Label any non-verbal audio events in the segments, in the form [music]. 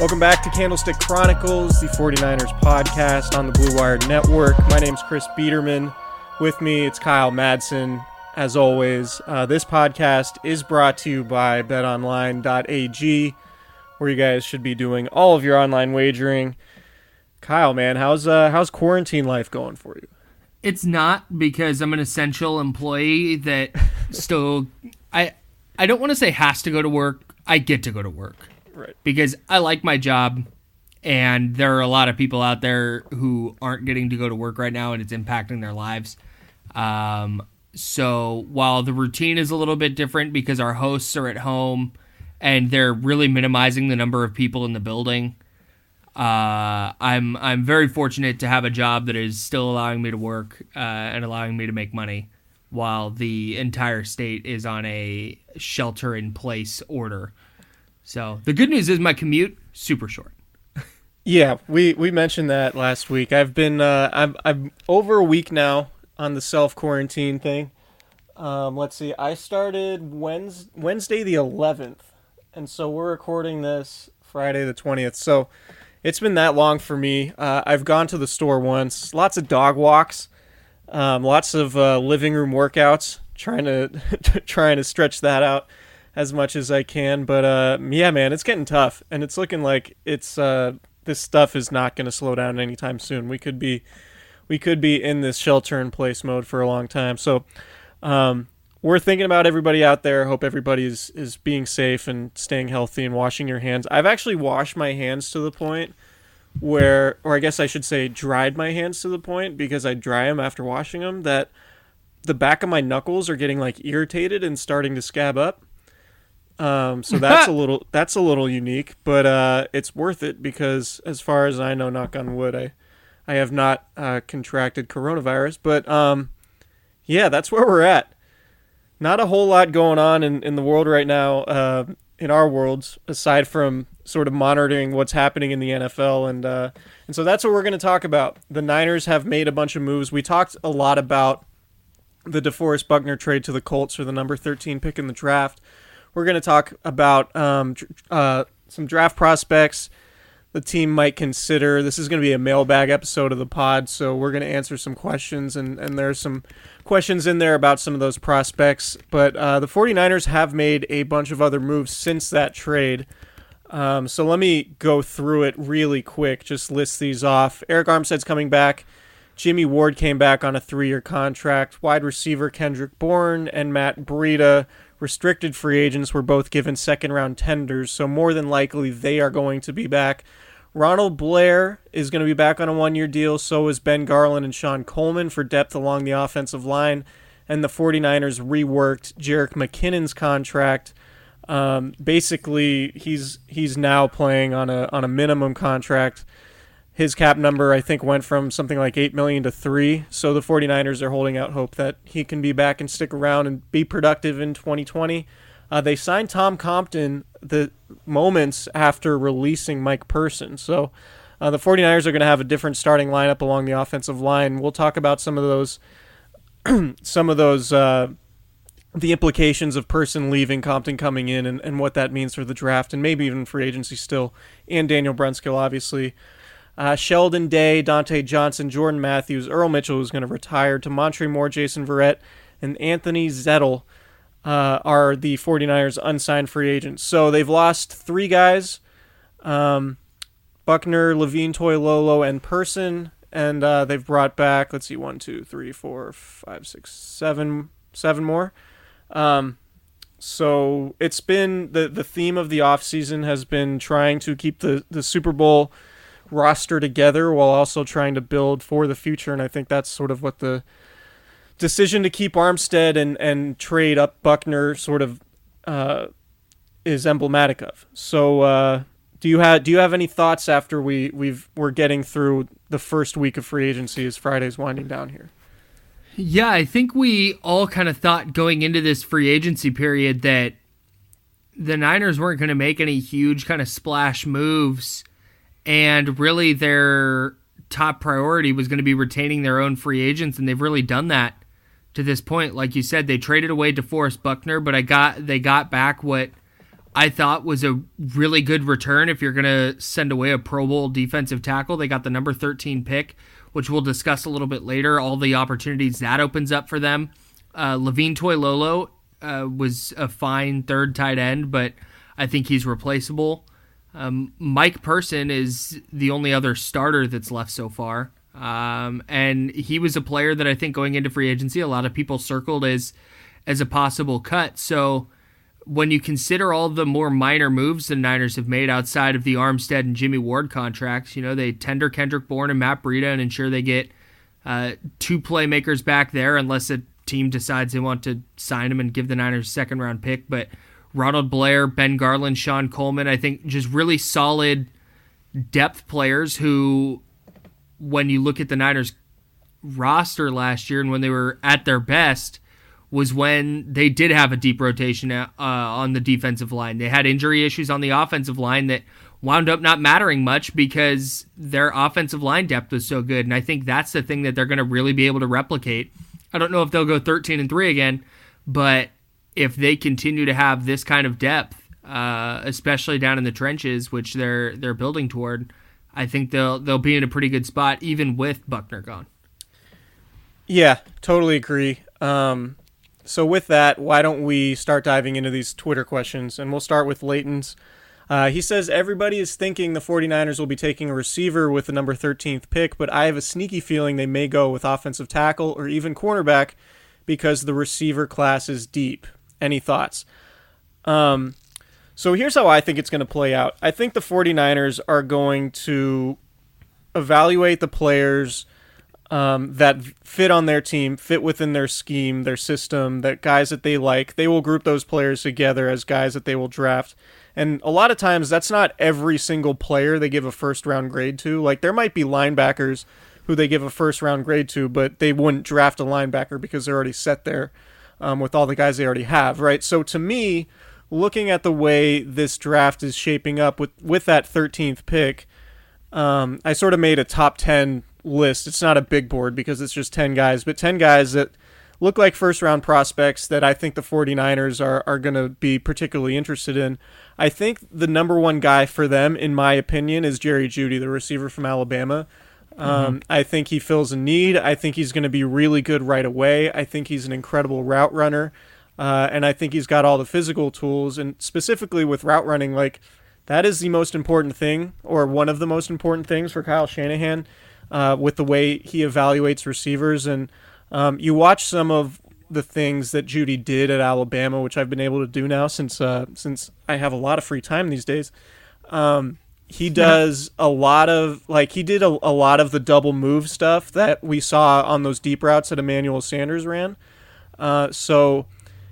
Welcome back to Candlestick Chronicles, the 49ers podcast on the Blue Wire Network. My name's Chris Biederman. With me, it's Kyle Madsen. As always, uh, this podcast is brought to you by betonline.ag, where you guys should be doing all of your online wagering. Kyle, man, how's uh, how's quarantine life going for you? It's not because I'm an essential employee that [laughs] still I I don't want to say has to go to work. I get to go to work. Right. Because I like my job and there are a lot of people out there who aren't getting to go to work right now and it's impacting their lives. Um, so while the routine is a little bit different because our hosts are at home and they're really minimizing the number of people in the building, uh, I'm I'm very fortunate to have a job that is still allowing me to work uh, and allowing me to make money while the entire state is on a shelter in place order. So the good news is my commute super short. Yeah, we, we mentioned that last week. I've been uh, I'm I'm over a week now on the self quarantine thing. Um, let's see, I started Wednesday, Wednesday the 11th, and so we're recording this Friday the 20th. So it's been that long for me. Uh, I've gone to the store once, lots of dog walks, um, lots of uh, living room workouts, trying to [laughs] trying to stretch that out as much as I can. But uh, yeah, man, it's getting tough, and it's looking like it's uh, this stuff is not going to slow down anytime soon. We could be we could be in this shelter in place mode for a long time. So um, we're thinking about everybody out there. Hope everybody is, is being safe and staying healthy and washing your hands. I've actually washed my hands to the point where, or I guess I should say, dried my hands to the point because I dry them after washing them that the back of my knuckles are getting like irritated and starting to scab up. Um, so [laughs] that's a little that's a little unique, but uh, it's worth it because as far as I know, knock on wood, I I have not uh, contracted coronavirus. But um, yeah, that's where we're at. Not a whole lot going on in, in the world right now, uh, in our worlds, aside from sort of monitoring what's happening in the NFL, and uh, and so that's what we're going to talk about. The Niners have made a bunch of moves. We talked a lot about the DeForest Buckner trade to the Colts for the number 13 pick in the draft. We're going to talk about um, uh, some draft prospects, the team might consider. This is going to be a mailbag episode of the pod, so we're going to answer some questions, and, and there's some questions in there about some of those prospects. But uh, the 49ers have made a bunch of other moves since that trade. Um, so let me go through it really quick, just list these off. Arik Armstead's coming back. Jimmy Ward came back on a three year contract. Wide receiver Kendrick Bourne and Matt Breida restricted free agents were both given second round tenders, so more than likely they are going to be back. Ronald Blair is going to be back on a one year deal, so is Ben Garland and Sean Coleman for depth along the offensive line. And the 49ers reworked Jerick McKinnon's contract. Um, basically, he's he's now playing on a on a minimum contract his cap number I think went from something like 8 million to 3 so the 49ers are holding out hope that he can be back and stick around and be productive in 2020 uh, they signed Tom Compton the moments after releasing Mike Person so uh, the 49ers are going to have a different starting lineup along the offensive line. We'll talk about some of those [clears throat] some of those uh, the implications of Person leaving Compton coming in and, and what that means for the draft and maybe even free agency still and Daniel Brunskill obviously uh, Sheldon Day, Dontae Johnson, Jordan Matthews, Earl Mitchell, who's going to retire, Damontre Moore, Jason Verrett, and Anthony Zettel uh, are the 49ers unsigned free agents. So they've lost three guys um, Buckner, Levine, Toilolo, and Person. And uh, they've brought back, let's see, one, two, three, four, five, six, seven, seven more. Um, so it's been the, the theme of the offseason has been trying to keep the, the Super Bowl – roster together while also trying to build for the future. And I think that's sort of what the decision to keep Armstead and, and trade up Buckner sort of uh, is emblematic of. So, uh, do you have do you have any thoughts after we we've we're getting through the first week of free agency as Friday's winding down here? Yeah, I think we all kind of thought going into this free agency period that the Niners weren't going to make any huge kind of splash moves and really their top priority was going to be retaining their own free agents, and they've really done that to this point. Like you said, they traded away DeForest Buckner, but I got they got back what I thought was a really good return. If you're going to send away a Pro Bowl defensive tackle, they got the number 13 pick, which we'll discuss a little bit later. All the opportunities that opens up for them. Uh, Levine Toilolo uh, was a fine third tight end, but I think he's replaceable. Um, Mike Person is the only other starter that's left so far. Um, and he was a player that I think going into free agency, a lot of people circled as as a possible cut. So when you consider all the more minor moves the Niners have made outside of the Armstead and Jimmy Ward contracts, you know, they tender Kendrick Bourne and Matt Breida and ensure they get uh, two playmakers back there unless a team decides they want to sign him and give the Niners second round pick. But Ronald Blair, Ben Garland, Sean Coleman. I think just really solid depth players who, when you look at the Niners roster last year and when they were at their best, was when they did have a deep rotation uh, on the defensive line. They had injury issues on the offensive line that wound up not mattering much because their offensive line depth was so good. And I think that's the thing that they're going to really be able to replicate. I don't know if they'll go 13 and 3 again, but if they continue to have this kind of depth, uh, especially down in the trenches, which they're they're building toward, I think they'll they'll be in a pretty good spot even with Buckner gone. Yeah, totally agree. Um, so with that, why don't we start diving into these Twitter questions? And we'll start with Leighton's. Uh, he says everybody is thinking the 49ers will be taking a receiver with the number 13th pick, but I have a sneaky feeling they may go with offensive tackle or even cornerback because the receiver class is deep. Any thoughts? Um, so here's how I think it's going to play out. I think the 49ers are going to evaluate the players um, that fit on their team, fit within their scheme, their system, that guys that they like. They will group those players together as guys that they will draft. And a lot of times, that's not every single player they give a first round grade to. Like, there might be linebackers who they give a first round grade to, but they wouldn't draft a linebacker because they're already set there um, with all the guys they already have, right? So to me, looking at the way this draft is shaping up with with that 13th pick, um, I sort of made a top 10 list. It's not a big board because it's just 10 guys, but 10 guys that look like first round prospects that I think the 49ers are, are going to be particularly interested in. I think the number one guy for them, in my opinion, is Jerry Jeudy, the receiver from Alabama. Um, I think he fills a need. I think he's going to be really good right away. I think he's an incredible route runner. Uh, and I think he's got all the physical tools. And specifically with route running, like that is the most important thing, or one of the most important things for Kyle Shanahan uh, with the way he evaluates receivers. And um, you watch some of the things that Jeudy did at Alabama, which I've been able to do now since uh, since I have a lot of free time these days. Um, he does a lot of like he did a, a lot of the double move stuff that we saw on those deep routes that Emmanuel Sanders ran. Uh, so,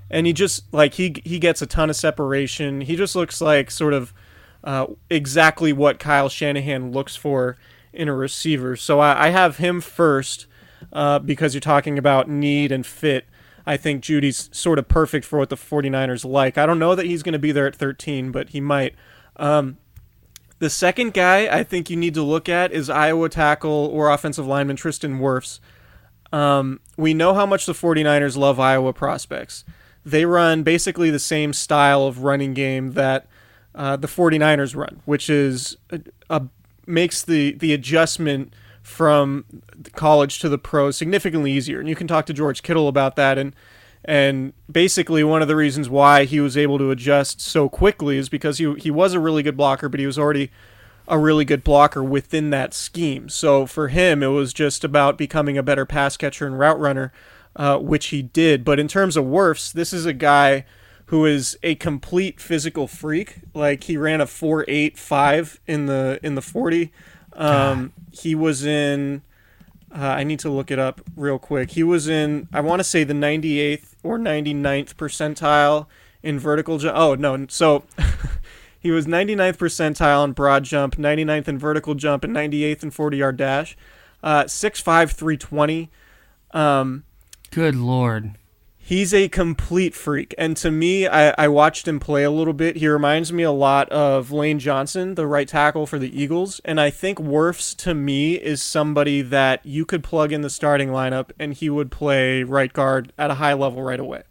and he just like he he gets a ton of separation. He just looks like sort of uh, exactly what Kyle Shanahan looks for in a receiver. So I, I have him first uh, because you're talking about need and fit. I think Jeudy's sort of perfect for what the 49ers like. I don't know that he's going to be there at 13, but he might. Um, the second guy I think you need to look at is Iowa tackle or offensive lineman Tristan Wirfs. Um, we know how much the 49ers love Iowa prospects. They run basically the same style of running game that uh, the 49ers run, which is a, a, makes the, the adjustment from college to the pros significantly easier. And you can talk to George Kittle about that. And and basically, one of the reasons why he was able to adjust so quickly is because he, he was a really good blocker, but he was already a really good blocker within that scheme. So for him, it was just about becoming a better pass catcher and route runner, uh, which he did. But in terms of Wirfs, this is a guy who is a complete physical freak. Like he ran a four eight five in the in the forty. Um, he was in uh, I need to look it up real quick. He was in, I want to say the 98th or 99th percentile in vertical jump. Oh, no. So [laughs] he was 99th percentile in broad jump, 99th in vertical jump, and 98th in 40 yard dash. Uh, 6'5, 320. Um, Good Lord. He's a complete freak. And to me, I, I watched him play a little bit. He reminds me a lot of Lane Johnson, the right tackle for the Eagles. And I think Wirfs, to me, is somebody that you could plug in the starting lineup and he would play right guard at a high level right away.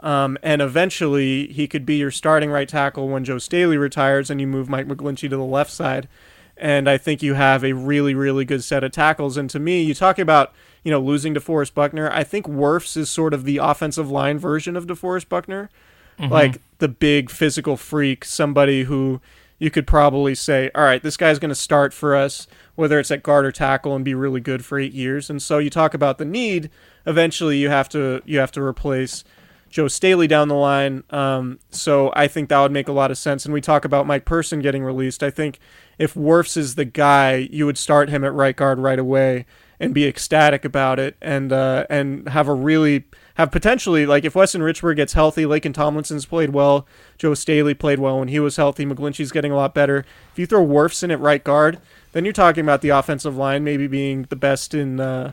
Um, and eventually, he could be your starting right tackle when Joe Staley retires and you move Mike McGlinchey to the left side. And I think you have a really, really good set of tackles. And to me, you talk about you know losing DeForest Buckner. I think Wirfs is sort of the offensive line version of DeForest Buckner, mm-hmm. like the big physical freak, somebody who you could probably say, all right, this guy's going to start for us, whether it's at guard or tackle, and be really good for eight years. And so you talk about the need. Eventually, you have to you have to replace Joe Staley down the line. Um, so I think that would make a lot of sense. And we talk about Mike Person getting released. I think if Wirfs is the guy, you would start him at right guard right away and be ecstatic about it and uh, and have a really have potentially like if Weston Richburg gets healthy, Laken Tomlinson's played well, Joe Staley played well when he was healthy, McGlinchey's getting a lot better. If you throw Wirfs in at right guard, then you're talking about the offensive line maybe being the best in uh,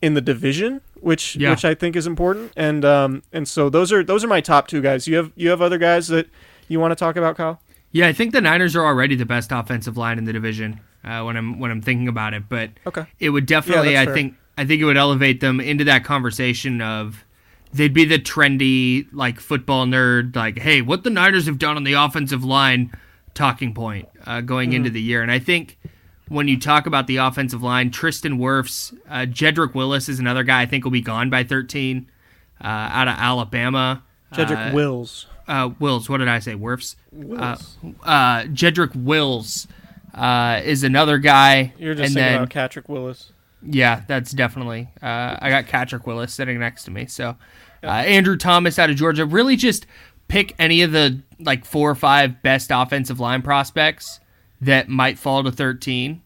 in the division which yeah. which I think is important. And um and so those are those are my top two guys. You have you have other guys that you want to talk about, Kyle? Yeah, I think the Niners are already the best offensive line in the division uh, when I'm when I'm thinking about it. But okay, it would definitely yeah, I fair. think I think it would elevate them into that conversation of they'd be the trendy like football nerd like hey what the Niners have done on the offensive line talking point uh, going mm-hmm. into the year. And I think when you talk about the offensive line, Tristan Wirfs, uh, Jedrick Willis is another guy I think will be gone by 13 uh, out of Alabama. Jedrick uh, Wills. Uh, Wills. What did I say? Wirfs. Wills. Jedrick Wills uh, is another guy. You're just and thinking then, about Patrick Willis. Yeah, that's definitely. I got Patrick Willis sitting next to me. So Andrew Thomas out of Georgia. Really, just pick any of the like four or five best offensive line prospects that might fall to 13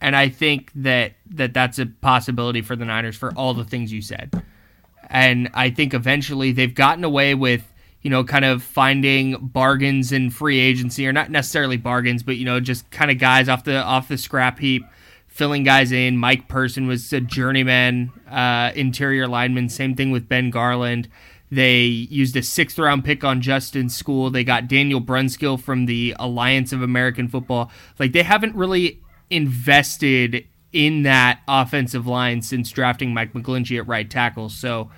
and I think that, that that's a possibility for the Niners for all the things you said. And I think eventually they've gotten away with, you know, kind of finding bargains in free agency, or not necessarily bargains, but you know, just kind of guys off the off the scrap heap, filling guys in. Mike Person was a journeyman uh, interior lineman. Same thing with Ben Garland. They used a sixth round pick on Justin Skule. They got Daniel Brunskill from the Alliance of American Football. Like they haven't really invested in that offensive line since drafting Mike McGlinchey at right tackle. So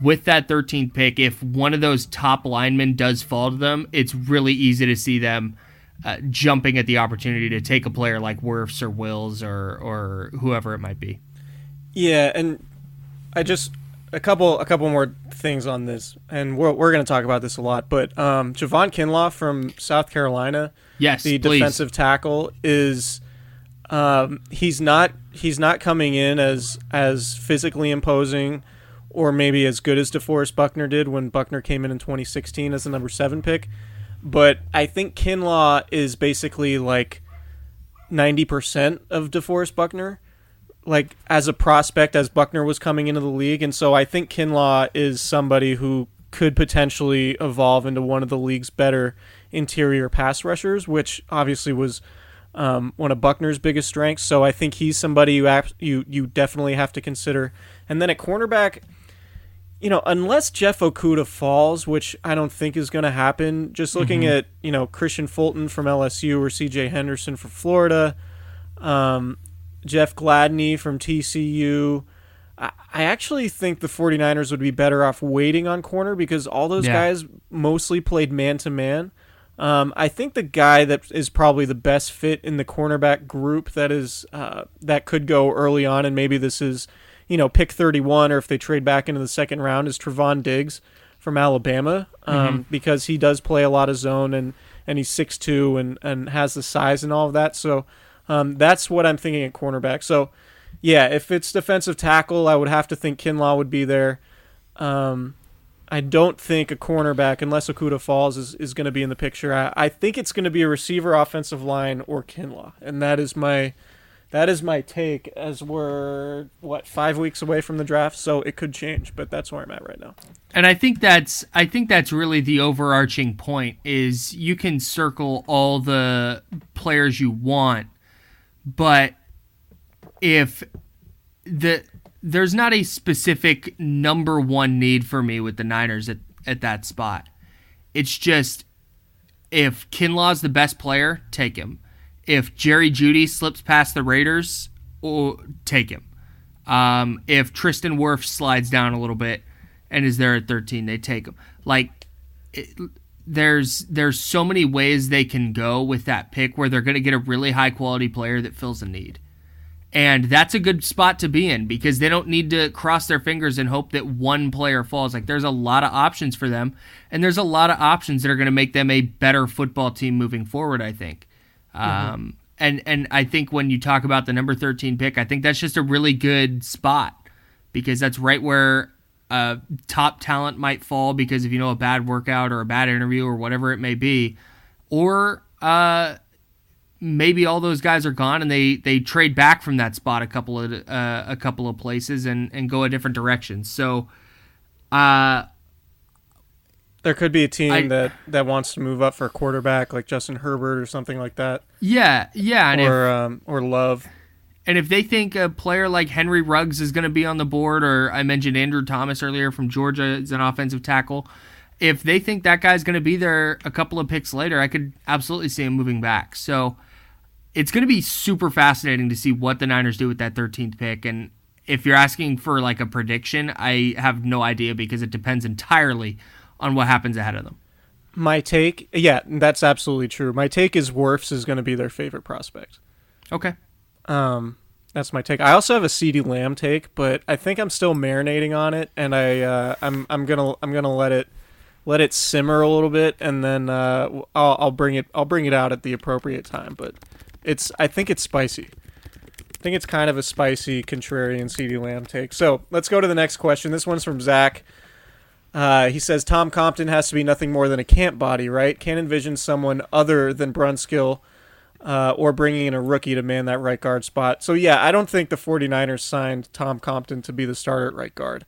with that 13th pick, if one of those top linemen does fall to them, it's really easy to see them uh, jumping at the opportunity to take a player like Wirfs or Wills or or whoever it might be. Yeah, and I just a couple a couple more things on this, and we're we're going to talk about this a lot. But um, Javon Kinlaw from South Carolina, yes, the please. defensive tackle is um, he's not he's not coming in as as physically imposing or maybe as good as DeForest Buckner did when Buckner came in in 2016 as the number seven pick. But I think Kinlaw is basically like 90% of DeForest Buckner, like as a prospect as Buckner was coming into the league. And so I think Kinlaw is somebody who could potentially evolve into one of the league's better interior pass rushers, which obviously was um, one of Buckner's biggest strengths. So I think he's somebody you you you definitely have to consider. And then at cornerback, you know, unless Jeff Okudah falls, which I don't think is going to happen, just looking Mm-hmm. at, you know, Kristian Fulton from LSU or CJ Henderson from Florida, um, Jeff Gladney from TCU. I I actually think the 49ers would be better off waiting on corner because all those Yeah. guys mostly played man to man. Um, I think the guy that is probably the best fit in the cornerback group that is uh, that could go early on, and maybe this is, you know, pick 31, or if they trade back into the second round, is Trevon Diggs from Alabama, um, because he does play a lot of zone and and he's 6'2 and and has the size and all of that. So um, that's what I'm thinking at cornerback. So yeah, if it's defensive tackle, I would have to think Kinlaw would be there. Um, I don't think a cornerback, unless Okudah falls, is, is going to be in the picture. I, I think it's going to be a receiver, offensive line, or Kinlaw, and that is my that is my take. As we're what five weeks away from the draft, so it could change, but that's where I'm at right now. And I think that's I think that's really the overarching point is you can circle all the players you want, but if the there's not a specific number one need for me with the Niners at, at that spot. It's just if Kinlaw's the best player, take him. If Jerry Jeudy slips past the Raiders, or take him. Um, if Tristan Wirf slides down a little bit and is there at 13, they take him. Like it, there's there's so many ways they can go with that pick where they're going to get a really high quality player that fills a need. And that's a good spot to be in because they don't need to cross their fingers and hope that one player falls. Like there's a lot of options for them, and there's a lot of options that are going to make them a better football team moving forward. I think, um, and and I think when you talk about the number 13 pick, I think that's just a really good spot because that's right where uh, top talent might fall because if you know a bad workout or a bad interview or whatever it may be, or uh, maybe all those guys are gone and they they trade back from that spot a couple of uh, a couple of places and and go a different direction. So, uh, There could be a team I- that, that wants to move up for a quarterback, like Justin Herbert or something like that, yeah, yeah, and if, or um, or Love. And if they think a player like Henry Ruggs is going to be on the board, or I mentioned Andrew Thomas earlier from Georgia as an offensive tackle, if they think that guy's going to be there a couple of picks later, I could absolutely see him moving back. So it's going to be super fascinating to see what the Niners do with that 13th pick. And if you're asking for like a prediction, I have no idea because it depends entirely on what happens ahead of them. My take, yeah, that's absolutely true. My take is Wirfs is going to be their favorite prospect. Okay. Um, that's my take. I also have a CeeDee Lamb take, but I think I'm still marinating on it, and I uh, I'm I'm gonna I'm gonna let it let it simmer a little bit, and then uh, I'll I'll bring it I'll bring it out at the appropriate time. But it's I think it's spicy. I think it's kind of a spicy contrarian CeeDee Lamb take. So let's go to the next question. This one's from Zach. Uh, he says Tom Compton has to be nothing more than a camp body, right? Can't envision someone other than Brunskill uh, or bringing in a rookie to man that right guard spot. So, yeah, I don't think the 49ers signed Tom Compton to be the starter at right guard.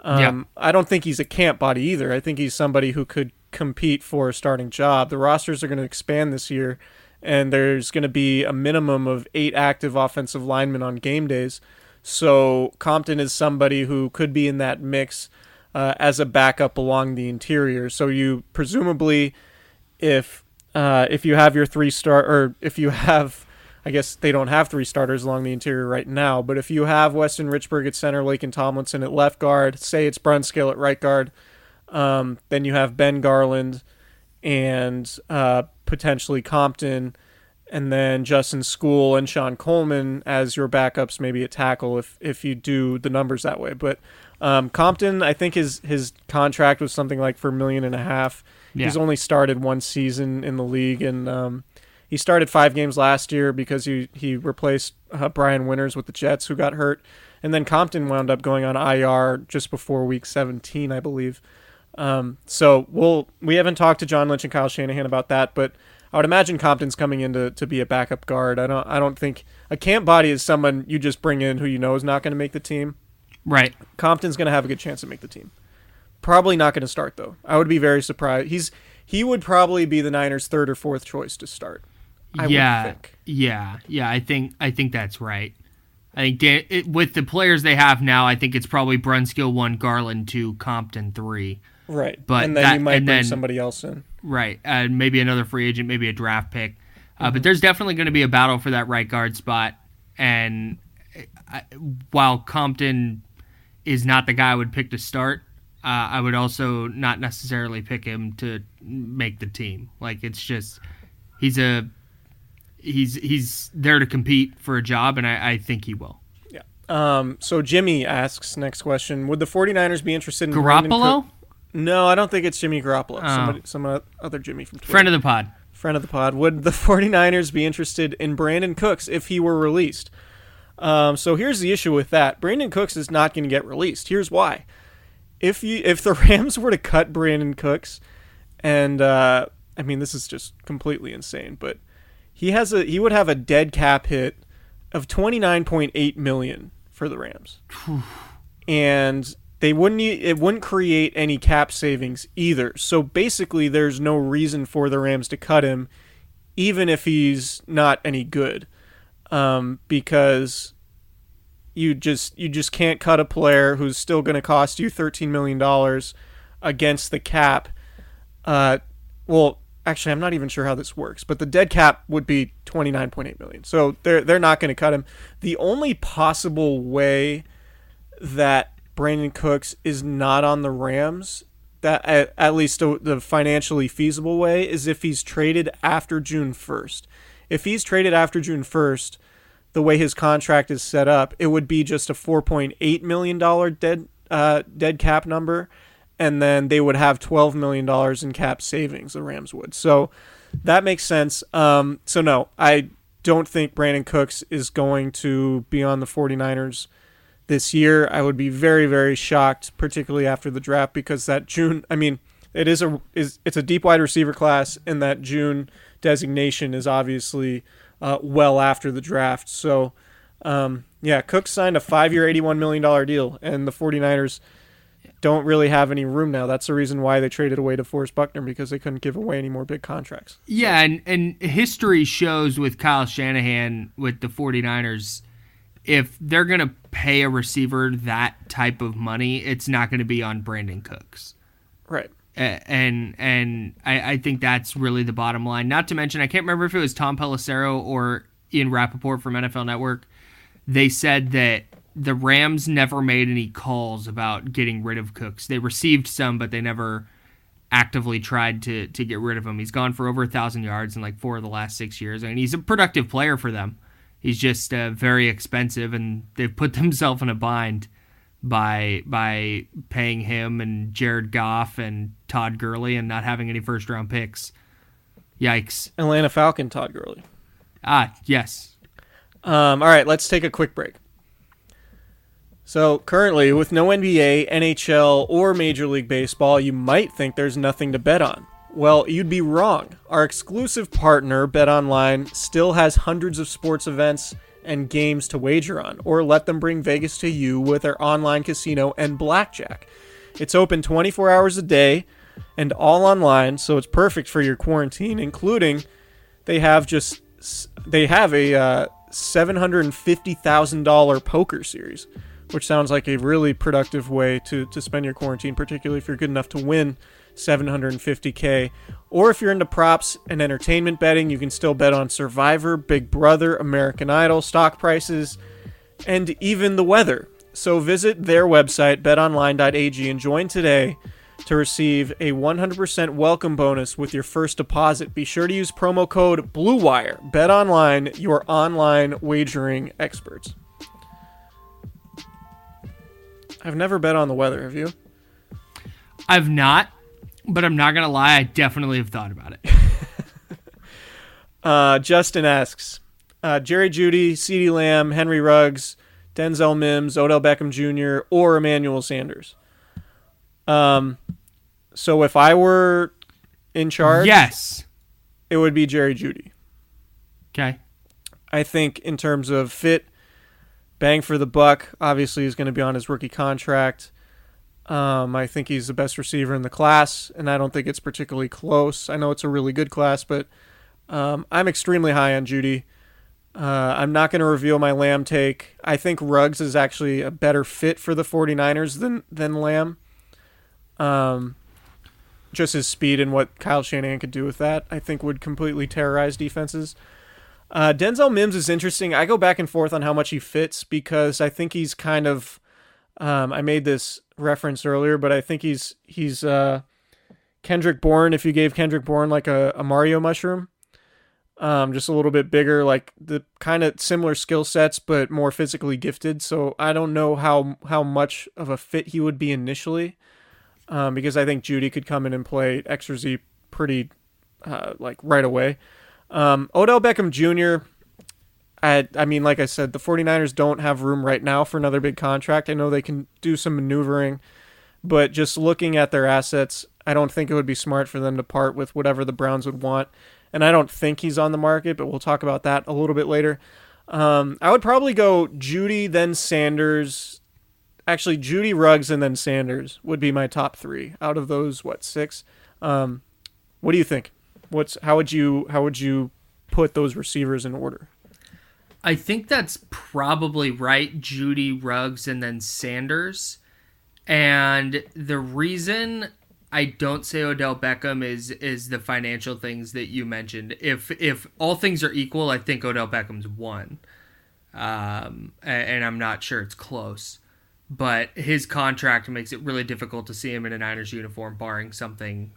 Um, Yeah. I don't think he's a camp body either. I think he's somebody who could compete for a starting job. The rosters are going to expand this year, and there's going to be a minimum of eight active offensive linemen on game days. So Compton is somebody who could be in that mix uh, as a backup along the interior. So you presumably, if uh, if you have your three star, or if you have, I guess they don't have three starters along the interior right now, but if you have Weston Richburg at center, Laken Tomlinson at left guard, say it's Brunskill at right guard, um, then you have Ben Garland and uh, potentially Compton, and then Justin Skule and Sean Coleman as your backups, maybe at tackle if if you do the numbers that way. But um, Compton, I think his his contract was something like for a million and a half. Yeah. He's only started one season in the league, and um, he started five games last year because he he replaced uh, Brian Winters with the Jets, who got hurt, and then Compton wound up going on IR just before Week 17, I believe. Um, so we'll we haven't talked to John Lynch and Kyle Shanahan about that, but I would imagine Compton's coming in to, to be a backup guard. I don't I don't think a camp body is someone you just bring in who you know is not going to make the team. Right. Compton's going to have a good chance to make the team. Probably not going to start though. I would be very surprised. He's he would probably be the Niners' third or fourth choice to start. I would yeah, think. yeah, yeah. I think I think that's right. I think Dan, it, with the players they have now, I think it's probably Brunskill one, Garland two, Compton three. Right, But and then that- you might bring then- somebody else in. Right, and maybe another free agent, maybe a draft pick. Uh, Mm-hmm. But there's definitely going to be a battle for that right guard spot. And I, while Compton is not the guy I would pick to start, uh, I would also not necessarily pick him to make the team. Like it's just he's a he's he's there to compete for a job, and I, I think he will. Yeah. Um. So Jimmy asks next question: Would the 49ers be interested in Garoppolo, Cook- No, I don't think it's Jimmy Garoppolo. Oh. Somebody, some other Jimmy from Twitter. friend of the pod. friend of the pod. Would the [laughs] 49ers be interested in Brandin Cooks if he were released? Um, so here's the issue with that. Brandin Cooks is not going to get released. Here's why. If you if the [laughs] Rams were to cut Brandin Cooks, and uh, I mean this is just completely insane, but he has a he would have a dead cap hit of 29.8 million for the Rams. [sighs] and they wouldn't it wouldn't create any cap savings either. So basically there's no reason for the Rams to cut him even if he's not any good. Um, because you just you just can't cut a player who's still going to cost you 13 million dollars against the cap. Uh, well, actually, I'm not even sure how this works, but the dead cap would be 29.8 million. So they're they're not going to cut him. The only possible way that Brandin Cooks is not on the Rams, that at, least the financially feasible way, is if he's traded after June 1st. If he's traded after June 1st, the way his contract is set up, it would be just a 4.8 million dollar dead uh, dead cap number, and then they would have 12 million dollars in cap savings. The Rams would. So that makes sense. Um, so no, I don't think Brandin Cooks is going to be on the 49ers this year. I would be very very shocked, particularly after the draft, because that June. I mean, it is a is it's a deep wide receiver class, and that June designation is obviously uh, well after the draft. So, um, yeah, Cook signed a five year, $81 million deal, and the 49ers don't really have any room now. That's the reason why they traded away DeForest Buckner because they couldn't give away any more big contracts. Yeah, and, and history shows with Kyle Shanahan with the 49ers, if they're going to pay a receiver that type of money, it's not going to be on Brandin Cooks. Right. And and I, I think that's really the bottom line. Not to mention, I can't remember if it was Tom Pelissero or Ian Rapoport from NFL Network. They said that the Rams never made any calls about getting rid of Cooks. They received some, but they never actively tried to to get rid of him. He's gone for over a thousand yards in like four of the last six years, and he's a productive player for them. He's just uh, very expensive, and they've put [laughs] themselves in a bind by by paying him and Jared Goff and Todd Gurley and not having any first round picks. Yikes! Atlanta Falcon, Todd Gurley. Ah, yes. Um, all right, let's take a quick break. So, currently, with no NBA, NHL, or Major League Baseball, you might think there's nothing to bet on. Well, you'd be wrong. Our exclusive partner, BetOnline, still has hundreds of sports events and games to wager on, or let them bring Vegas to you with their online casino and blackjack. It's open 24 hours a day and all online, so it's perfect for your quarantine, including they have just they have a uh, $750,000 poker series which sounds like a really productive way to, to spend your quarantine, particularly if you're good enough to win 750k. Or if you're into props and entertainment betting, you can still bet on Survivor, Big Brother, American Idol, stock prices, and even the weather. So visit their website, betonline.ag, and join today to receive a 100% welcome bonus with your first deposit. Be sure to use promo code BLUEWIRE. Bet online, your online wagering experts. I've never bet on the weather, have you? I've not, but I'm not gonna lie, I definitely have thought about it. [laughs] Uh, Justin asks uh, Jerry Jeudy, CeeDee Lamb, Henry Ruggs, Denzel Mims, Odell Beckham Jr., or Emmanuel Sanders. Um, so if I were in charge, yes. it would be Jerry Jeudy. Okay. I think in terms of fit, bang for the buck, obviously he's going to be on his rookie contract. Um, I think he's the best receiver in the class, and I don't think it's particularly close. I know it's a really good class, but um, I'm extremely high on Jeudy. Uh, I'm not going to reveal my Lamb take. I think Ruggs is actually a better fit for the 49ers than than Lamb. Um, just his speed and what Kyle Shanahan could do with that, I think would completely terrorize defenses. Uh, Denzel Mims is interesting. I go back and forth on how much he fits because I think he's kind of. Um, I made this reference earlier, but I think he's he's uh, Kendrick Bourne. If you gave Kendrick Bourne like a, a Mario mushroom, um, just a little bit bigger, like the kind of similar skill sets, but more physically gifted. So I don't know how how much of a fit he would be initially, um, because I think Jeudy could come in and play extra Z pretty uh, like right away. Um, Odell Beckham Jr. I, I mean, like I said, the 49ers don't have room right now for another big contract. I know they can do some maneuvering, but just looking at their assets, I don't think it would be smart for them to part with whatever the Browns would want. And I don't think he's on the market, but we'll talk about that a little bit later. Um, I would probably go Jeudy, then Sanders. Actually, Jeudy, Ruggs, and then Sanders would be my top three out of those. What six? Um, what do you think? What's how would you how would you put those receivers in order? I think that's probably right. Jeudy Ruggs and then Sanders. And the reason I don't say Odell Beckham is is the financial things that you mentioned. If if all things are equal, I think Odell Beckham's one. Um, and I'm not sure it's close. But his contract makes it really difficult to see him in a Niners uniform, barring something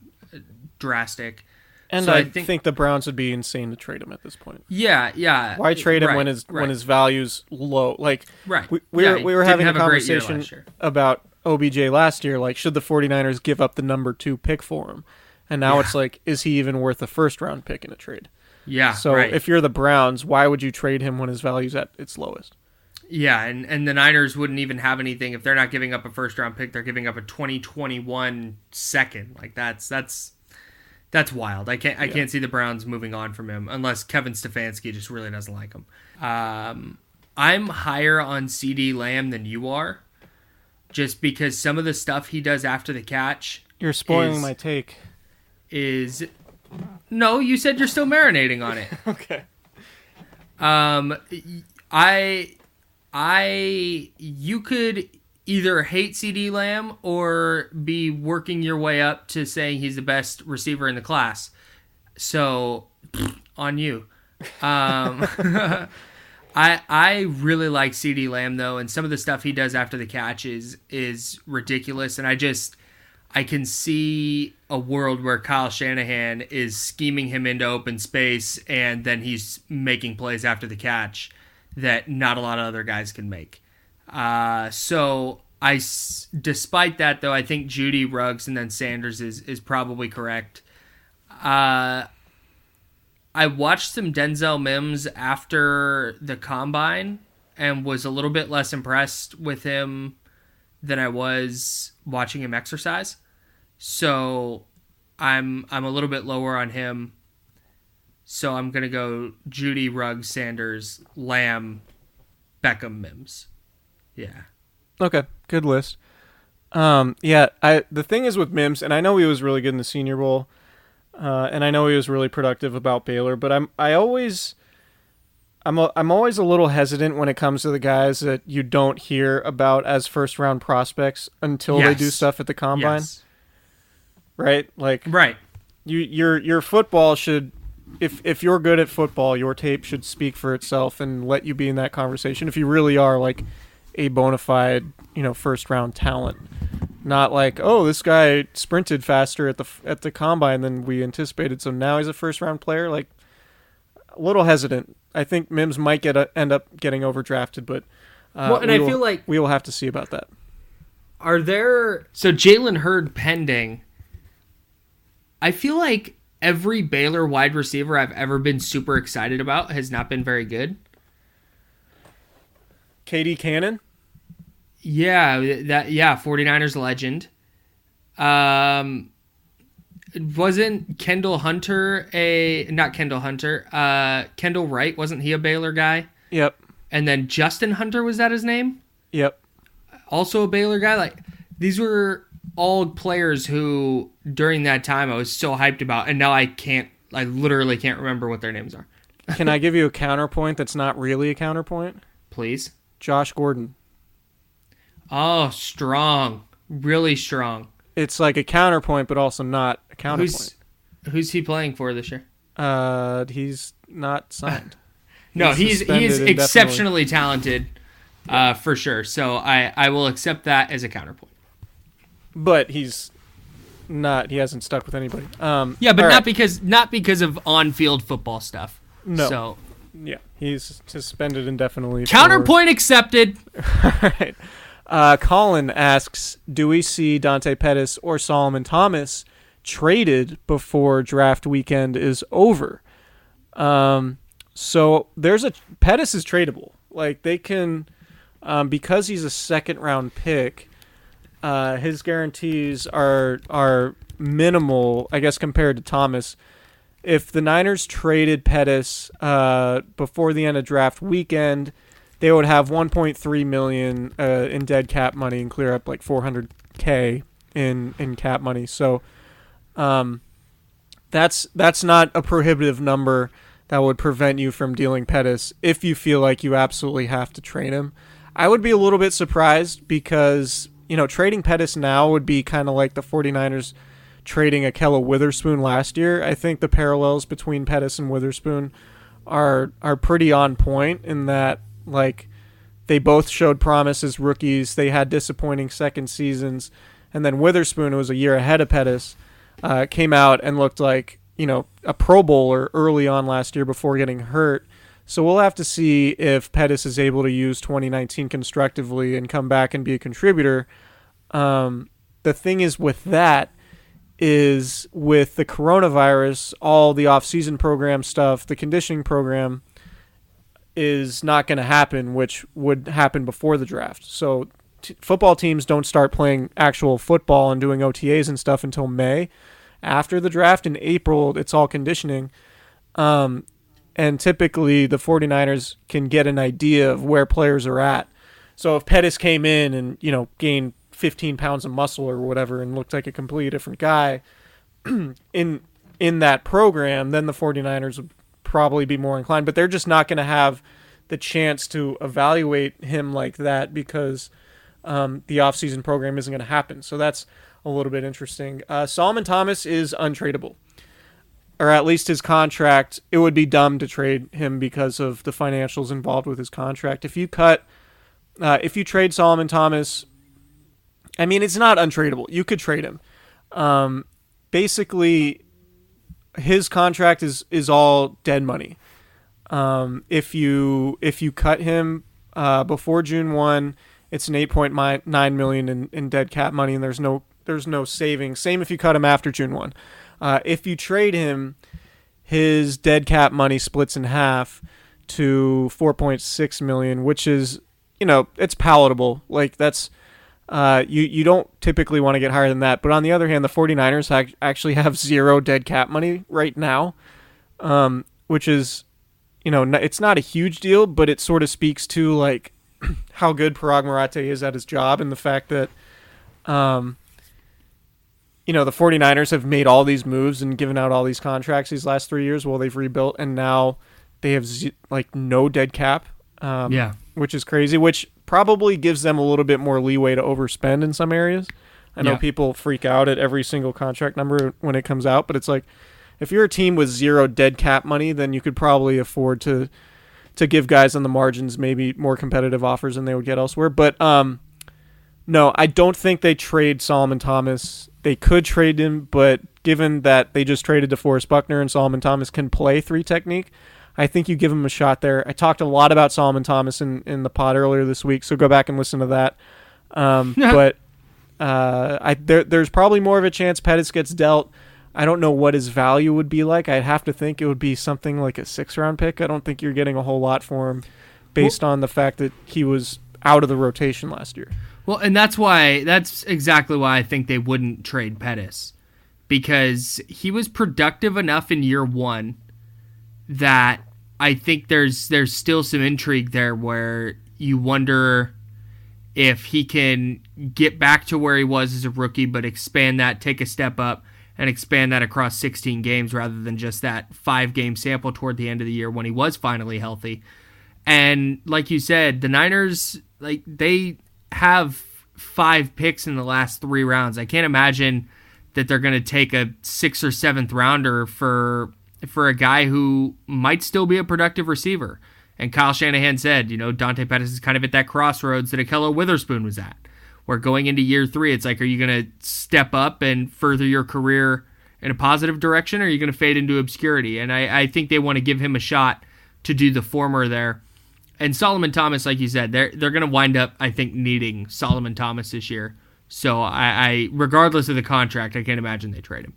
drastic. And So I, I think, think- the Browns would be insane to trade him at this point. Yeah, yeah. Why trade him right, when his right. when his value's low? Like Right. we, we Yeah, were we were having a have a conversation about OBJ last year. Like, should the 49ers give up the number two pick for him? And now Yeah. it's like, is he even worth a first round pick in a trade? Yeah. So right. if you're the Browns, why would you trade him when his value's at its lowest? Yeah, and, and the Niners wouldn't even have anything if they're not giving up a first round pick. They're giving up a 2021 second. Like that's that's that's wild. I can't I can't see the Browns moving on from him unless Kevin Stefanski just really doesn't like him. Um, I'm higher on CeeDee Lamb than you are, just because some of the stuff he does after the catch You're spoiling Is- my take. is. No, you said you're still marinating on it. [laughs] Okay. Um, I, I, you could either hate CeeDee Lamb or be working your way up to saying he's the best receiver in the class. So, on you. Um, [laughs] I I really like CeeDee Lamb though, and some of the stuff he does after the catch is is ridiculous, and I just I can see a world where Kyle Shanahan is scheming him into open space, and then he's making plays after the catch that not a lot of other guys can make. Uh, so I, despite that though, I think Jeudy Ruggs and then Sanders is is probably correct. Uh, I watched some Denzel Mims after the combine and was a little bit less impressed with him than I was watching him exercise. So I'm I'm a little bit lower on him. So I'm gonna go Jeudy Ruggs, Sanders, Lamb, Beckham, Mims. Yeah. Okay, good list. Um, yeah, I the thing is with Mims, and I know he was really good in the Senior Bowl, uh, and I know he was really productive about Baylor, but I'm I always I'm a, I'm always a little hesitant when it comes to the guys that you don't hear about as first round prospects until they do stuff at the combine, Yes. right? Like Right. you your your football should if if you're good at football, your tape should speak for itself and let you be in that conversation if you really are like a bona fide, you know, first round talent. Not like, oh, this guy sprinted faster at the at the combine than we anticipated, so now he's a first round player. Like, a little hesitant. I think Mims might get a, end up getting overdrafted, but uh, Well, and we I will- feel like- we will have to see about that. Are there so Jalen Hurd pending? I feel like every Baylor wide receiver I've ever been super excited about has not been very good. KD Cannon, Yeah, that yeah, 49ers legend. Um wasn't Kendall Hunter a not Kendall Hunter, uh Kendall Wright, wasn't he a Baylor guy? yep, And then Justin Hunter was that his name? yep. also a Baylor guy. Like these were all players who during that time I was so hyped about, and now I can't. I literally can't remember what their names are. Can I [laughs] give you a counterpoint that's not really a counterpoint? Please. Josh Gordon. Oh, strong, really strong. It's like a counterpoint, but also not a counterpoint. Who's who's he playing for this year? Uh, he's not signed. [laughs] No, He's he's suspended he's exceptionally talented, uh, for sure. So I I will accept that as a counterpoint. but he's not. He hasn't stuck with anybody. Um, Yeah, but not right. because not because of on field football stuff. No. So Yeah, he's suspended indefinitely. for- counterpoint accepted. [laughs] All right. Uh, Colin asks, do we see Dante Pettis or Solomon Thomas traded before draft weekend is over? Um, so there's a Pettis is tradable. Like they can, um, because he's a second round pick. Uh, his guarantees are are minimal, I guess, compared to Thomas. If the Niners traded Pettis uh, before the end of draft weekend, they would have 1.3 million uh, in dead cap money and clear up like 400k in in cap money. So, um, that's that's not a prohibitive number that would prevent you from dealing Pettis if you feel like you absolutely have to trade him. I would be a little bit surprised because you know trading Pettis now would be kind of like the 49ers trading Ahkello Witherspoon last year. I think the parallels between Pettis and Witherspoon are are pretty on point in that like they both showed promise as rookies. They had disappointing second seasons, and then Witherspoon, who was a year ahead of Pettis, uh, came out and looked like you know a Pro Bowler early on last year before getting hurt. So we'll have to see if Pettis is able to use 2019 constructively and come back and be a contributor. Um, the thing is with that is with the coronavirus, all the off-season program stuff, the conditioning program is not going to happen, which would happen before the draft. So t- football teams don't start playing actual football and doing OTAs and stuff until May. After the draft in April, it's all conditioning. Um, and typically the 49ers can get an idea of where players are at. So if Pettis came in and, you know, gained 15 pounds of muscle or whatever and looked like a completely different guy [clears throat] in in that program, then the 49ers would probably be more inclined, but they're just not going to have the chance to evaluate him like that because um, the offseason program isn't going to happen. So that's a little bit interesting. Uh, Solomon Thomas is untradeable, or at least his contract. It would be dumb to trade him because of the financials involved with his contract. If you cut, uh, if you trade Solomon Thomas, I mean, it's not untradeable. You could trade him. Um, basically, his contract is is all dead money. Um, if you if you cut him uh, before June one, it's an eight point nine million in, in dead cap money, and there's no there's no savings. Same if you cut him after June one. Uh, if you trade him, his dead cap money splits in half to four point six million, which is you know it's palatable. Like that's uh, you you don't typically want to get higher than that. But on the other hand, the 49ers ha- actually have zero dead cap money right now, um, which is, you know, n- it's not a huge deal, but it sort of speaks to like [clears throat] how good Paraag Marathe is at his job and the fact that, um, you know, the 49ers have made all these moves and given out all these contracts these last three years while they've rebuilt, and now they have z- like no dead cap. Um, Yeah. which is crazy. Which probably gives them a little bit more leeway to overspend in some areas. I know Yeah. people freak out at every single contract number when it comes out, but it's like if you're a team with zero dead cap money, then you could probably afford to to give guys on the margins maybe more competitive offers than they would get elsewhere. But um, no, I don't think they trade Solomon Thomas. They could trade him, but given that they just traded DeForest Buckner and Solomon Thomas can play three technique, I think you give him a shot there. I talked a lot about Solomon Thomas in, in the pod earlier this week, so go back and listen to that. Um, [laughs] but uh, I there, there's probably more of a chance Pettis gets dealt. I don't know what his value would be like. I'd have to think it would be something like a six round pick. I don't think you're getting a whole lot for him based on the fact that he was out of the rotation last year. Well, and that's why that's exactly why I think they wouldn't trade Pettis because he was productive enough in year 1 that I think there's there's still some intrigue there where you wonder if he can get back to where he was as a rookie but expand that, take a step up and expand that across 16 games rather than just that 5 game sample toward the end of the year when he was finally healthy. And like you said, the Niners like they have five picks in the last three rounds. I can't imagine that they're going to take a sixth or seventh rounder for for a guy who might still be a productive receiver. And Kyle Shanahan said, you know, Dante Pettis is kind of at that crossroads that Ahkello Witherspoon was at, where going into year three, it's like, are you going to step up and further your career in a positive direction, or are you going to fade into obscurity? And I, I think they want to give him a shot to do the former there. And Solomon Thomas, like you said, they're they're going to wind up, I think, needing Solomon Thomas this year. So I, I, regardless of the contract, I can't imagine they trade him.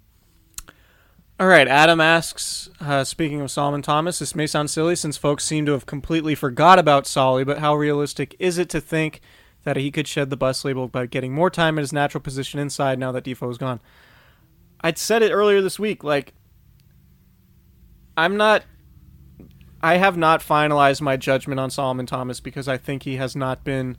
All right, Adam asks, uh, speaking of Solomon Thomas, this may sound silly since folks seem to have completely forgot about Solly, but how realistic is it to think that he could shed the bus label by getting more time in his natural position inside now that Defoe is gone? I'd said it earlier this week, like, I'm not, I have not finalized my judgment on Solomon Thomas because I think he has not been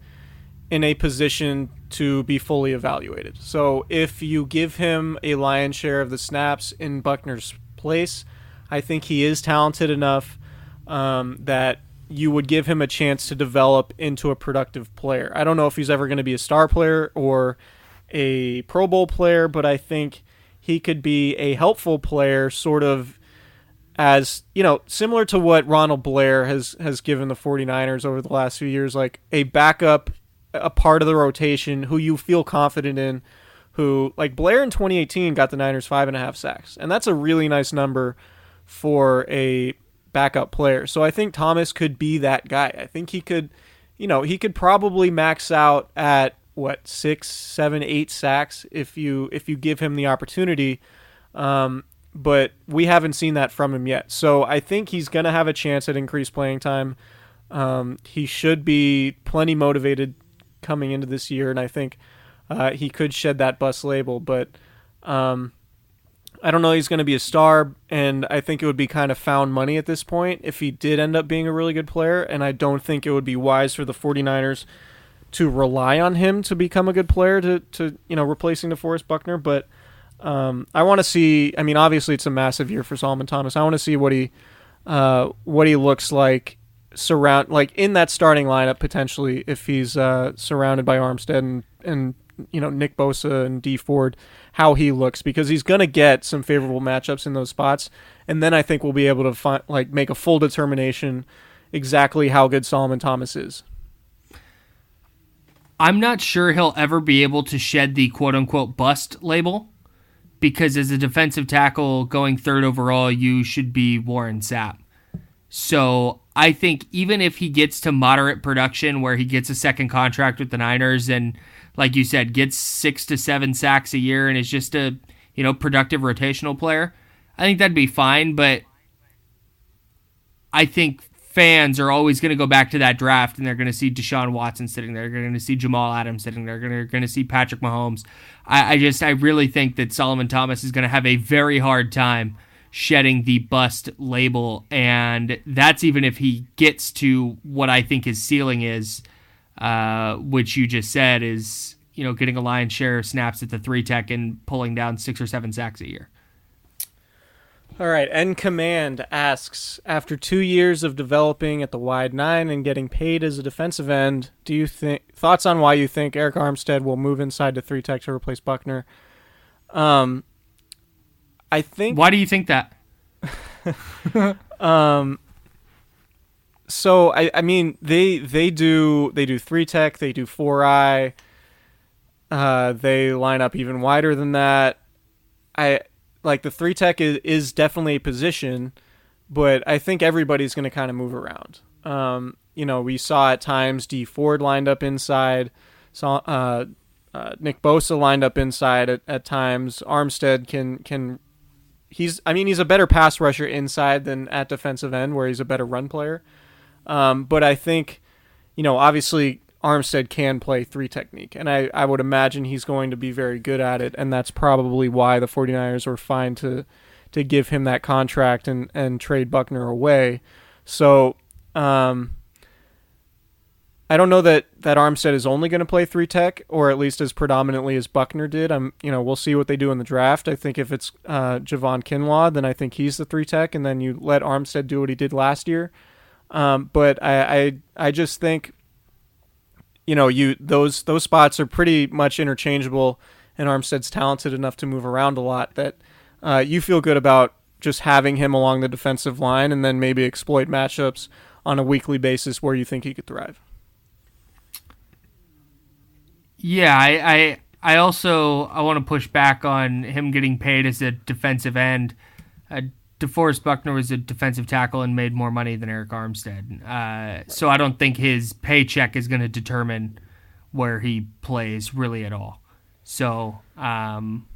in a position to be fully evaluated. So if you give him a lion's share of the snaps in Buckner's place, I think he is talented enough um, that you would give him a chance to develop into a productive player. I don't know if he's ever going to be a star player or a Pro Bowl player, but I think he could be a helpful player, sort of as you know similar to what Ronald Blair has has given the 49ers over the last few years like a backup a part of the rotation who you feel confident in who like Blair in 2018 got the Niners five and a half sacks and that's a really nice number for a backup player so I think Thomas could be that guy I think he could you know he could probably max out at what six seven eight sacks if you if you give him the opportunity um, but we haven't seen that from him yet. So I think he's going to have a chance at increased playing time. Um, he should be plenty motivated coming into this year, and I think uh, he could shed that bus label. But um, I don't know he's going to be a star, and I think it would be kind of found money at this point if he did end up being a really good player. And I don't think it would be wise for the 49ers to rely on him to become a good player to, to you know replacing DeForest Buckner, but um, I want to see. I mean, obviously, it's a massive year for Solomon Thomas. I want to see what he, uh, what he looks like surround like in that starting lineup potentially if he's uh, surrounded by Armstead and and you know Nick Bosa and Dee Ford, how he looks because he's gonna get some favorable matchups in those spots, and then I think we'll be able to find like make a full determination exactly how good Solomon Thomas is. I'm not sure he'll ever be able to shed the quote unquote bust label because as a defensive tackle going third overall, you should be Warren Sapp. So I think even if he gets to moderate production where he gets a second contract with the Niners and like you said, gets six to seven sacks a year and is just a you know productive rotational player, I think that'd be fine. But I think fans are always going to go back to that draft and they're going to see Deshaun Watson sitting there. They're going to see Jamal Adams sitting there. They're going to see Patrick Mahomes. I, I just, I really think that Solomon Thomas is going to have a very hard time shedding the bust label. And that's even if he gets to what I think his ceiling is, uh, which you just said is, you know, getting a lion's share of snaps at the three tech and pulling down six or seven sacks a year. All right, N Command asks After two years of developing at the wide nine and getting paid as a defensive end, do you think thoughts on why you think Arik Armstead will move inside to three tech to replace Buckner? Um, I think. Why do you think that? [laughs] um, so I, I mean they they do they do three tech, they do four eye. Uh, they line up even wider than that. I like the three tech is, is definitely a position, but I think everybody's going to kind of move around. Um, you know, we saw at times Dee Ford lined up inside, saw uh, uh, Nick Bosa lined up inside at, at times. Armstead can can he's I mean he's a better pass rusher inside than at defensive end where he's a better run player. Um, but I think you know obviously Armstead can play three technique, and I, I would imagine he's going to be very good at it, and that's probably why the 49ers were fine to to give him that contract and, and trade Buckner away. So um, I don't know that, that Armstead is only going to play three tech, or at least as predominantly as Buckner did. I'm you know we'll see what they do in the draft. I think if it's uh, Javon Kinlaw, then I think he's the three tech, and then you let Armstead do what he did last year. Um, but I, I I just think you know, you those those spots are pretty much interchangeable, and Armstead's talented enough to move around a lot that uh, you feel good about just having him along the defensive line, and then maybe exploit matchups on a weekly basis where you think he could thrive. Yeah, I, I I also I want to push back on him getting paid as a defensive end. Uh, DeForest Buckner was a defensive tackle and made more money than Arik Armstead. Uh, so I don't think his paycheck is going to determine where he plays really at all. So um,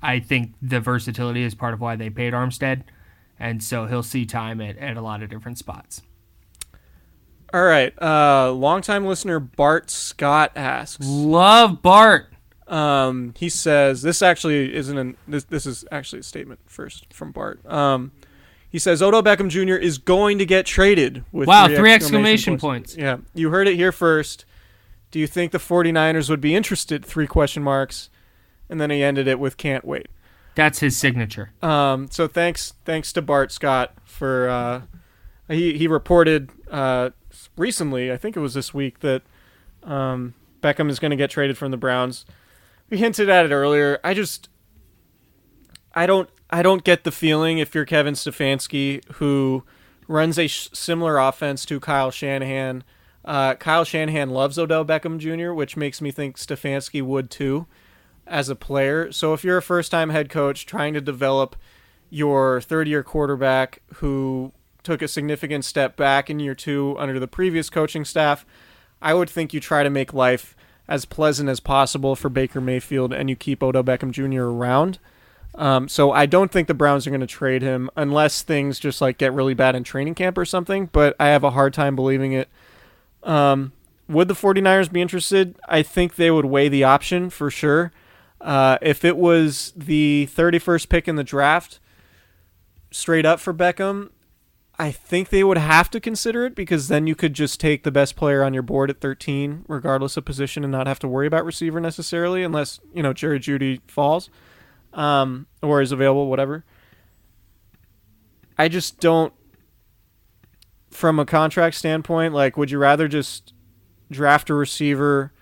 I think the versatility is part of why they paid Armstead. And so he'll see time at, at a lot of different spots. All right. Uh, longtime listener Bart Scott asks. Love Bart. Um, he says this actually isn't an this this is actually a statement first from Bart. Um, he says Odell Beckham Jr. is going to get traded with wow, three, three exclamation, exclamation points. points. Yeah, you heard it here first. Do you think the 49ers would be interested? Three question marks, and then he ended it with can't wait. That's his signature. Um, so thanks thanks to Bart Scott for uh, he he reported uh, recently, I think it was this week that um, Beckham is going to get traded from the Browns we hinted at it earlier. I just I don't I don't get the feeling if you're Kevin Stefanski who runs a sh- similar offense to Kyle Shanahan. Uh, Kyle Shanahan loves Odell Beckham Jr., which makes me think Stefanski would too as a player. So if you're a first time head coach trying to develop your third year quarterback who took a significant step back in year two under the previous coaching staff, I would think you try to make life as pleasant as possible for Baker Mayfield and you keep Odell Beckham Jr. around. Um, so I don't think the Browns are going to trade him unless things just like get really bad in training camp or something, but I have a hard time believing it. Um, would the 49ers be interested? I think they would weigh the option for sure. Uh, if it was the 31st pick in the draft, straight up for Beckham, I think they would have to consider it because then you could just take the best player on your board at 13, regardless of position, and not have to worry about receiver necessarily, unless you know Jerry Jeudy falls um, or is available, whatever. I just don't, from a contract standpoint, like, would you rather just draft a receiver,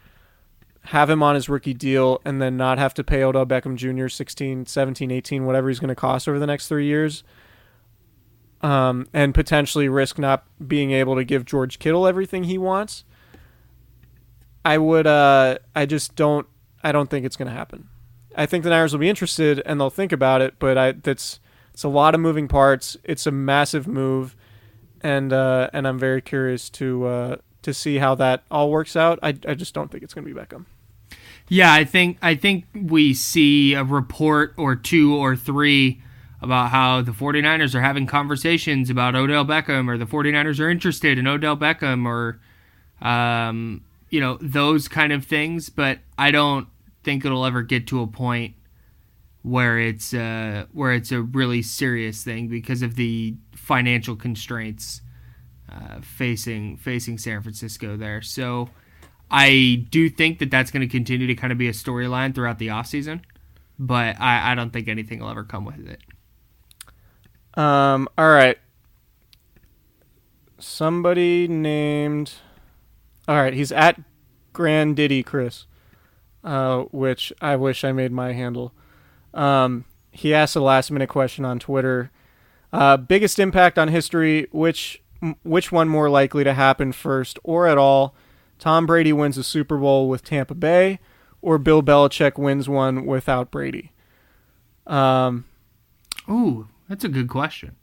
have him on his rookie deal, and then not have to pay Odell Beckham Jr. 16, 17, 18, whatever he's going to cost over the next three years? Um, and potentially risk not being able to give George Kittle everything he wants. I would. Uh, I just don't. I don't think it's going to happen. I think the Niners will be interested and they'll think about it, but I that's it's a lot of moving parts. It's a massive move, and uh, and I'm very curious to uh, to see how that all works out. I I just don't think it's going to be Beckham. Yeah, I think I think we see a report or two or three about how the 49ers are having conversations about Odell Beckham or the 49ers are interested in Odell Beckham or um, you know those kind of things. But I don't think it'll ever get to a point where it's uh, where it's a really serious thing because of the financial constraints uh, facing facing San Francisco there. So I do think that that's going to continue to kind of be a storyline throughout the offseason but I, I don't think anything will ever come with it Um. All right. Somebody named. All right, he's at Grand Diddy Chris, uh, which I wish I made my handle. Um, he asked a last minute question on Twitter. Uh, biggest impact on history? Which which one more likely to happen first or at all? Tom Brady wins a Super Bowl with Tampa Bay, or Bill Belichick wins one without Brady? Um, Ooh, that's a good question.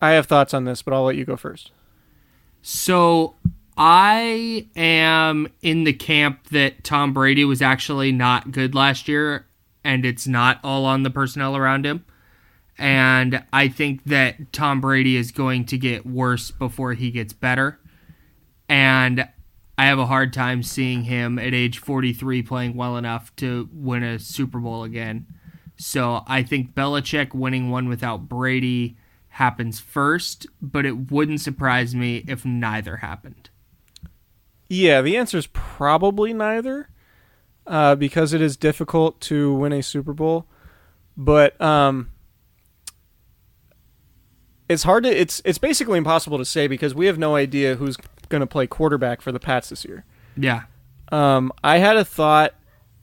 I have thoughts on this, but I'll let you go first. So I am in the camp that Tom Brady was actually not good last year, and it's not all on the personnel around him. And I think that Tom Brady is going to get worse before he gets better. And I have a hard time seeing him at age 43 playing well enough to win a Super Bowl again. So I think Belichick winning one without Brady happens first, but it wouldn't surprise me if neither happened. Yeah, the answer is probably neither, uh, because it is difficult to win a Super Bowl. But um, it's hard to it's it's basically impossible to say because we have no idea who's going to play quarterback for the Pats this year. Yeah. Um, I had a thought,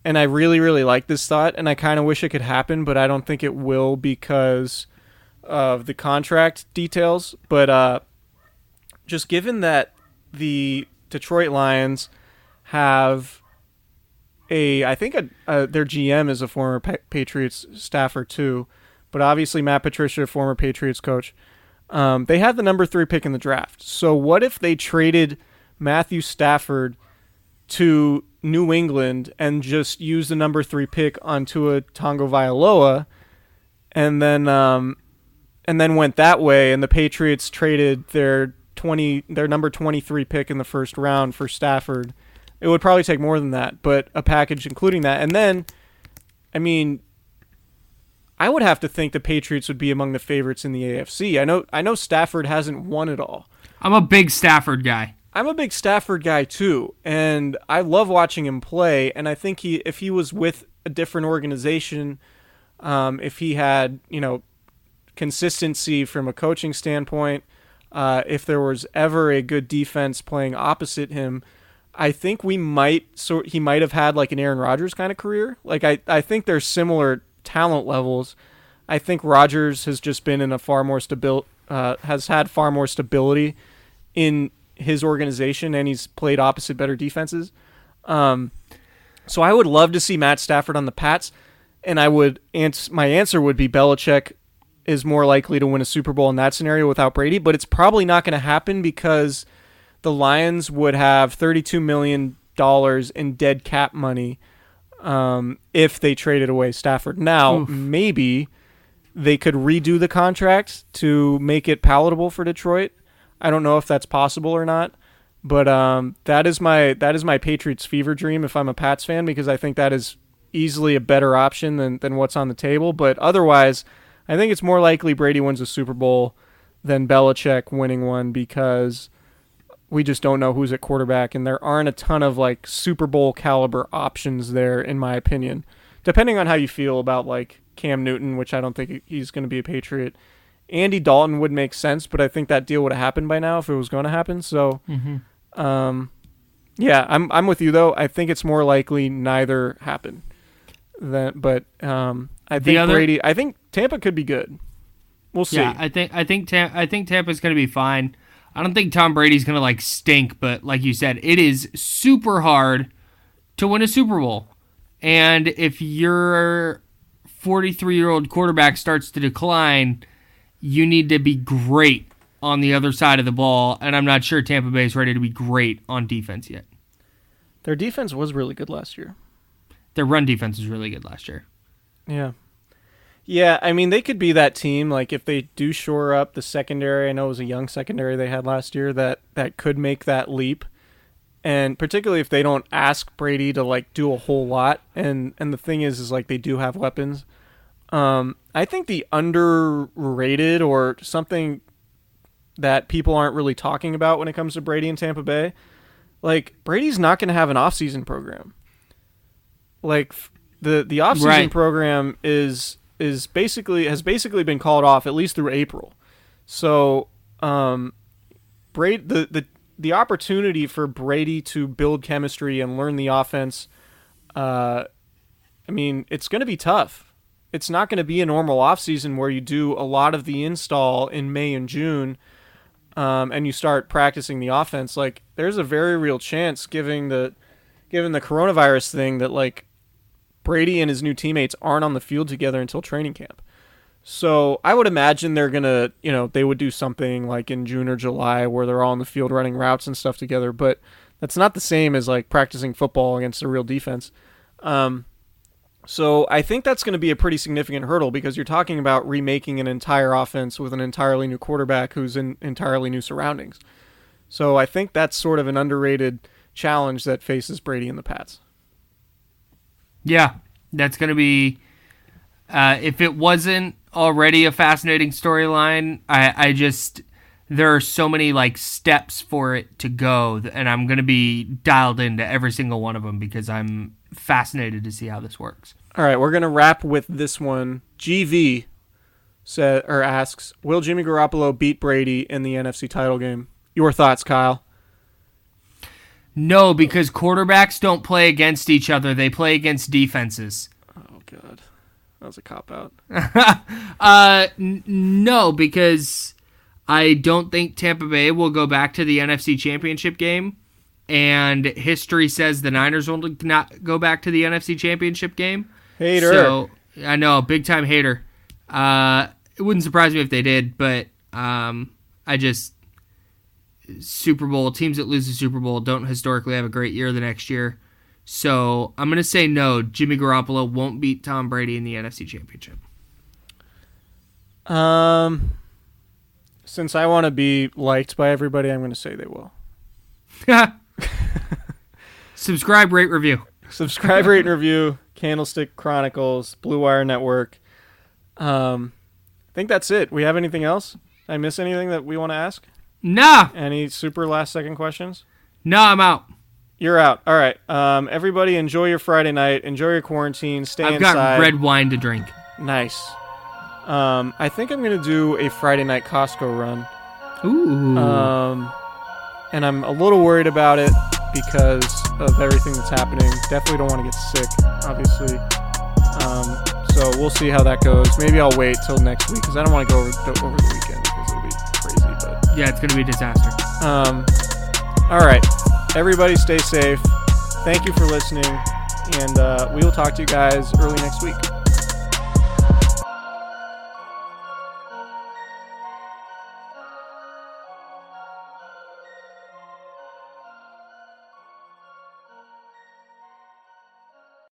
and I really really like this thought, and I kind of wish it could happen, but I don't think it will because of the contract details. But uh, just given that the Detroit Lions have a, I think a, a, their GM is a former pa- Patriots staffer too, but obviously Matt Patricia, former Patriots coach. Um, they had the number three pick in the draft. So what if they traded Matthew Stafford to New England and just use the number three pick on Tua Tagovailoa, and then um, and then went that way, and the Patriots traded their twenty their number twenty three pick in the first round for Stafford. It would probably take more than that, but a package including that, and then, I mean, I would have to think the Patriots would be among the favorites in the AFC. I know I know Stafford hasn't won it all. I'm a big Stafford guy. I'm a big Stafford guy too, and I love watching him play. And I think he, if he was with a different organization, um, if he had, you know, consistency from a coaching standpoint, uh, if there was ever a good defense playing opposite him, I think we might sort he might have had like an Aaron Rodgers kind of career. Like I, I think they're similar talent levels. I think Rodgers has just been in a far more stabil uh, has had far more stability in his organization, and he's played opposite better defenses. Um, so I would love to see Matt Stafford on the Pats, and I would ans- my answer would be Belichick is more likely to win a Super Bowl in that scenario without Brady, but it's probably not going to happen because the Lions would have 32 million dollars in dead cap money um, if they traded away Stafford. Now, Oof. maybe they could redo the contract to make it palatable for Detroit. I don't know if that's possible or not, but um, that is my that is my Patriots fever dream if I'm a Pats fan because I think that is easily a better option than than what's on the table. But otherwise, I think it's more likely Brady wins a Super Bowl than Belichick winning one because we just don't know who's at quarterback, and there aren't a ton of like Super Bowl caliber options there, in my opinion. Depending on how you feel about like Cam Newton, which I don't think he's going to be a Patriot. Andy Dalton would make sense, but I think that deal would have happened by now if it was going to happen. So, um, yeah, I'm I'm with you though. I think it's more likely neither happen. Than, but um, I think other- Brady. I think Tampa could be good. We'll see. Yeah, I think I think Tam- I think Tampa's going to be fine. I don't think Tom Brady's going to like stink, but like you said, it is super hard to win a Super Bowl. And if your 43-year-old quarterback starts to decline, you need to be great on the other side of the ball, and I'm not sure Tampa Bay is ready to be great on defense yet. Their defense was really good last year. Their run defense was really good last year. Yeah. Yeah, I mean they could be that team like if they do shore up the secondary. I know it was a young secondary they had last year that that could make that leap. And particularly if they don't ask Brady to like do a whole lot and and the thing is is like they do have weapons. Um I think the underrated or something that people aren't really talking about when it comes to Brady and Tampa Bay, like Brady's not going to have an off-season program. Like the the off-season Right. program is is basically has basically been called off at least through April. So, um, Brady the the the opportunity for Brady to build chemistry and learn the offense, uh, I mean, it's going to be tough. It's not going to be a normal offseason where you do a lot of the install in May and June um, and you start practicing the offense. Like, there's a very real chance, given the given the coronavirus thing, that like Brady and his new teammates aren't on the field together until training camp. So I would imagine they're gonna, you know, they would do something like in June or July where they're all in the field running routes and stuff together. But that's not the same as like practicing football against a real defense. Um, so I think that's going to be a pretty significant hurdle because you're talking about remaking an entire offense with an entirely new quarterback who's in entirely new surroundings. So I think that's sort of an underrated challenge that faces Brady and the Pats. Yeah, that's going to be. Uh, if it wasn't already a fascinating storyline, I, I just there are so many like steps for it to go, and I'm going to be dialed into every single one of them because I'm fascinated to see how this works. All right, we're gonna wrap with this one. GV said or asks, "Will Jimmy Garoppolo beat Brady in the NFC title game?" Your thoughts, Kyle? No, because quarterbacks don't play against each other; they play against defenses. Oh God, that was a cop out. [laughs] uh, n- no, because I don't think Tampa Bay will go back to the NFC Championship game, and history says the Niners will not go back to the NFC Championship game. Hater. So I know, big time hater. Uh, it wouldn't surprise me if they did, but um, I just Super Bowl teams that lose the Super Bowl don't historically have a great year the next year. So I'm gonna say no. Jimmy Garoppolo won't beat Tom Brady in the NFC Championship. Um, since I want to be liked by everybody, I'm going to say they will. [laughs] [laughs] Subscribe, rate, review. Subscribe, rate, and review. Candlestick Chronicles, Blue Wire Network. Um, I think that's it. We have anything else? Did I miss anything that we want to ask? Nah. Any super last second questions? No, I'm out. You're out. All right. Um, everybody, enjoy your Friday night. Enjoy your quarantine. Stay inside. I've inside. got red wine to drink. Nice. Um, I think I'm gonna do a Friday night Costco run. Ooh. Um, and I'm a little worried about it because of everything that's happening. Definitely don't want to get sick, obviously. Um, so we'll see how that goes. Maybe I'll wait till next week because I don't want to go over, over the weekend because it'll be crazy. But yeah, it's gonna be a disaster. um, all right, everybody, stay safe. Thank you for listening, and uh, we will talk to you guys early next week.